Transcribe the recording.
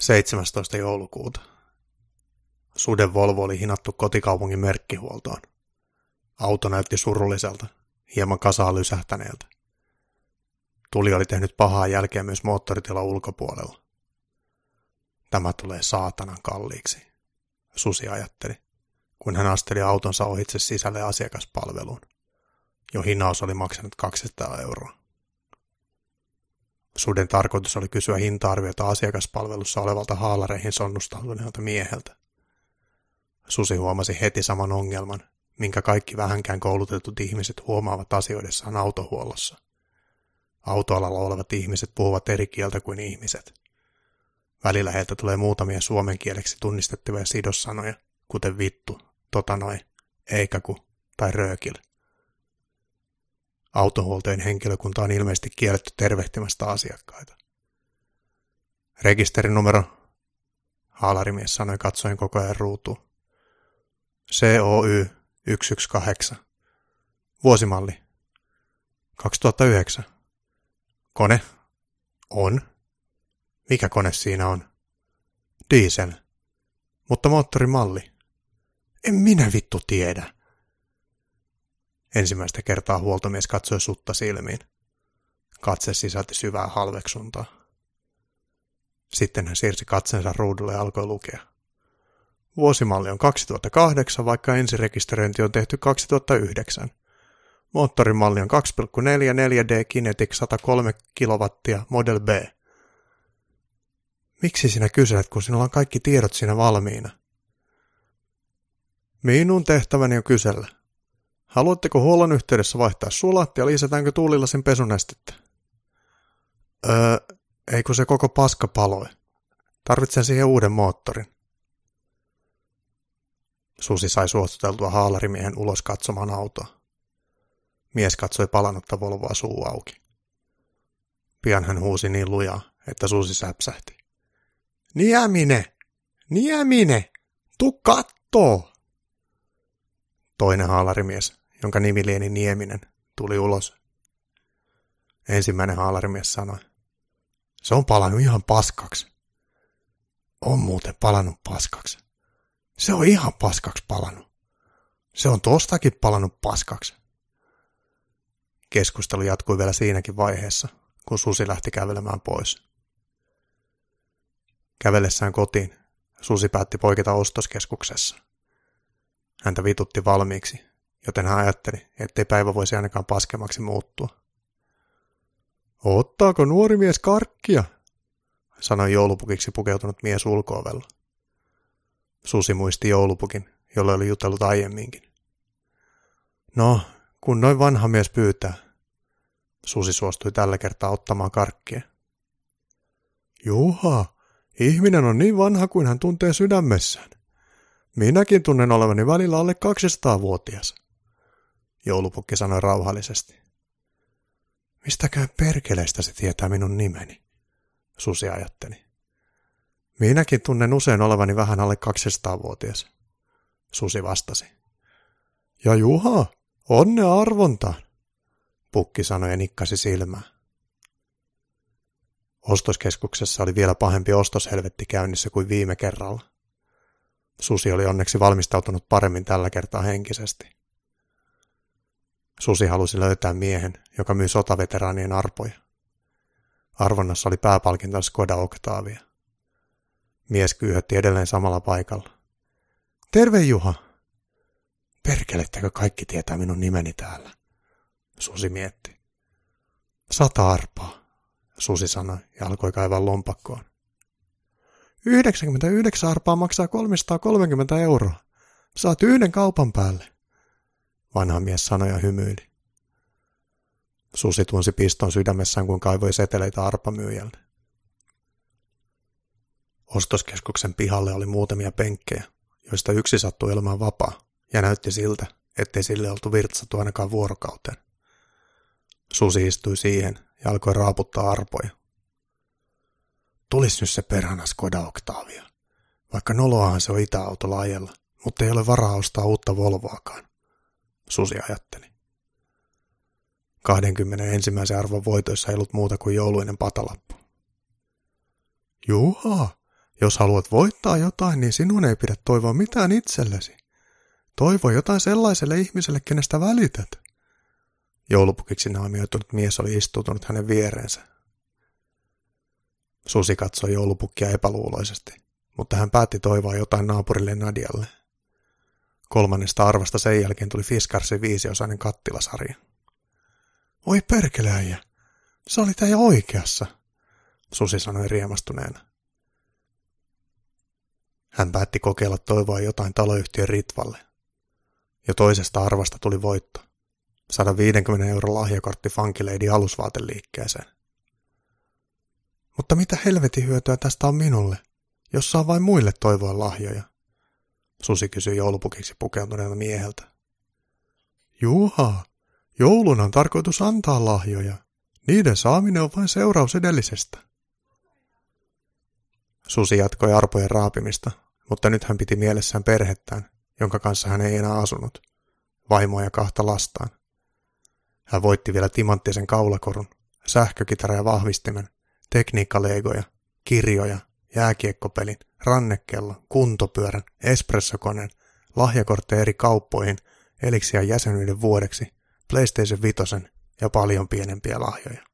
17. joulukuuta. Suden Volvo oli hinattu kotikaupungin merkkihuoltoon. Auto näytti surulliselta, hieman kasaa lysähtäneeltä. Tuli oli tehnyt pahaa jälkeä myös moottoritilan ulkopuolella. Tämä tulee saatanan kalliiksi, Susi ajatteli, kun hän asteli autonsa ohitse sisälle asiakaspalveluun. Jo hinnaus oli maksanut 200 euroa. Suden tarkoitus oli kysyä hinta-arviota asiakaspalvelussa olevalta haalareihin sonnustautuneelta mieheltä. Susi huomasi heti saman ongelman, minkä kaikki vähänkään koulutetut ihmiset huomaavat asioidessaan autohuollossa. Autoalalla olevat ihmiset puhuvat eri kieltä kuin ihmiset. Välillä heiltä tulee muutamia suomen kieleksi tunnistettavia sidossanoja, kuten vittu, tota noin, eikä ku tai röökil. Autohuoltojen henkilökunta on ilmeisesti kielletty tervehtimästä asiakkaita. Rekisterinumero, haalarimies sanoi katsoen koko ajan ruutuun. COY 118. Vuosimalli. 2009. Kone. On. Mikä kone siinä on? Diesel. Mutta moottorimalli. En minä vittu tiedä. Ensimmäistä kertaa huoltomies katsoi sutta silmiin. Katse sisälti syvää halveksuntaa. Sitten hän siirsi katsensa ruudulle ja alkoi lukea. Vuosimalli on 2008, vaikka ensirekisteröinti on tehty 2009. Moottorimalli on 2,44D Kinetic 103 kW Model B. Miksi sinä kyselet, kun sinulla on kaikki tiedot siinä valmiina? Minun tehtäväni on kysellä. Haluatteko huollon yhteydessä vaihtaa sulat ja lisätäänkö tuulilasin pesunestettä? Öö, ei kun se koko paska paloi. Tarvitsen siihen uuden moottorin. Susi sai suostuteltua haalarimiehen ulos katsomaan autoa. Mies katsoi palannutta Volvoa suu auki. Pian hän huusi niin lujaa, että Susi säpsähti. Niemine! Niemine! Tu kattoo! Toinen haalarimies, jonka nimi lieni Nieminen, tuli ulos. Ensimmäinen haalarimies sanoi. Se on palannut ihan paskaksi. On muuten palannut paskaksi. Se on ihan paskaksi palannut. Se on tostakin palannut paskaksi. Keskustelu jatkui vielä siinäkin vaiheessa, kun Susi lähti kävelemään pois. Kävellessään kotiin, Susi päätti poiketa ostoskeskuksessa. Häntä vitutti valmiiksi, joten hän ajatteli, ettei päivä voisi ainakaan paskemaksi muuttua. Ottaako nuori mies karkkia? sanoi joulupukiksi pukeutunut mies ulkoovella. Susi muisti joulupukin, jolle oli jutellut aiemminkin. No, kun noin vanha mies pyytää. Susi suostui tällä kertaa ottamaan karkkia. Juha, ihminen on niin vanha kuin hän tuntee sydämessään. Minäkin tunnen olevani välillä alle 200-vuotias. Joulupukki sanoi rauhallisesti. Mistäkään perkeleestä se tietää minun nimeni? Susi ajatteli. Minäkin tunnen usein olevani vähän alle 200-vuotias. Susi vastasi. Ja Juha, onne arvontaan, pukki sanoi ja nikkasi silmää. Ostoskeskuksessa oli vielä pahempi ostoshelvetti käynnissä kuin viime kerralla. Susi oli onneksi valmistautunut paremmin tällä kertaa henkisesti. Susi halusi löytää miehen, joka myi sotaveteraanien arpoja. Arvonnassa oli pääpalkinto Skoda Octavia. Mies kyyhötti edelleen samalla paikalla. Terve Juha! Perkelettekö kaikki tietää minun nimeni täällä? Susi mietti. Sata arpaa, Susi sanoi ja alkoi kaivaa lompakkoon. 99 arpaa maksaa 330 euroa. Saat yhden kaupan päälle. Vanha mies sanoi ja hymyili. Susi tunsi piston sydämessään, kun kaivoi seteleitä arpamyyjältä. Ostoskeskuksen pihalle oli muutamia penkkejä, joista yksi sattui olemaan vapaa, ja näytti siltä, ettei sille oltu virtsattu ainakaan vuorokauteen. Susi istui siihen ja alkoi raaputtaa arpoja. Tulis nyt se perhana Skoda Octavia. Vaikka noloahan se on itäautolla ajella, mutta ei ole varaa ostaa uutta Volvoakaan. Susi ajatteli. 21. arvon voitoissa ei ollut muuta kuin jouluinen patalappu. Juha, Jos haluat voittaa jotain, niin sinun ei pidä toivoa mitään itsellesi. Toivo jotain sellaiselle ihmiselle, kenestä välität. Joulupukiksi naamioitunut mies oli istutunut hänen viereensä. Susi katsoi joulupukkia epäluuloisesti, mutta hän päätti toivoa jotain naapurille Nadialle. Kolmannesta arvasta sen jälkeen tuli Fiskarsin viisiosainen kattilasarja. Oi perkeleäjä, sä olit jo oikeassa, Susi sanoi riemastuneena. Hän päätti kokeilla toivoa jotain taloyhtiön Ritvalle. Jo toisesta arvasta tuli voitto. 150 euro lahjakortti Funkileidi alusvaateliikkeeseen. Mutta mitä helvetin hyötyä tästä on minulle, jos saa vain muille toivoa lahjoja? Susi kysyi joulupukiksi pukeutuneelta mieheltä. Juha, joulun on tarkoitus antaa lahjoja. Niiden saaminen on vain seuraus edellisestä. Susi jatkoi arpojen raapimista, mutta nyt hän piti mielessään perhettään, jonka kanssa hän ei enää asunut, vaimoa ja kahta lastaan. Hän voitti vielä timanttisen kaulakorun, sähkökitaran ja vahvistimen, tekniikkaleegoja, kirjoja, jääkiekkopelin, rannekello, kuntopyörän, espressokoneen, lahjakortteja eri kauppoihin, eliksiä jäsenyyden vuodeksi, PlayStation 5 ja paljon pienempiä lahjoja.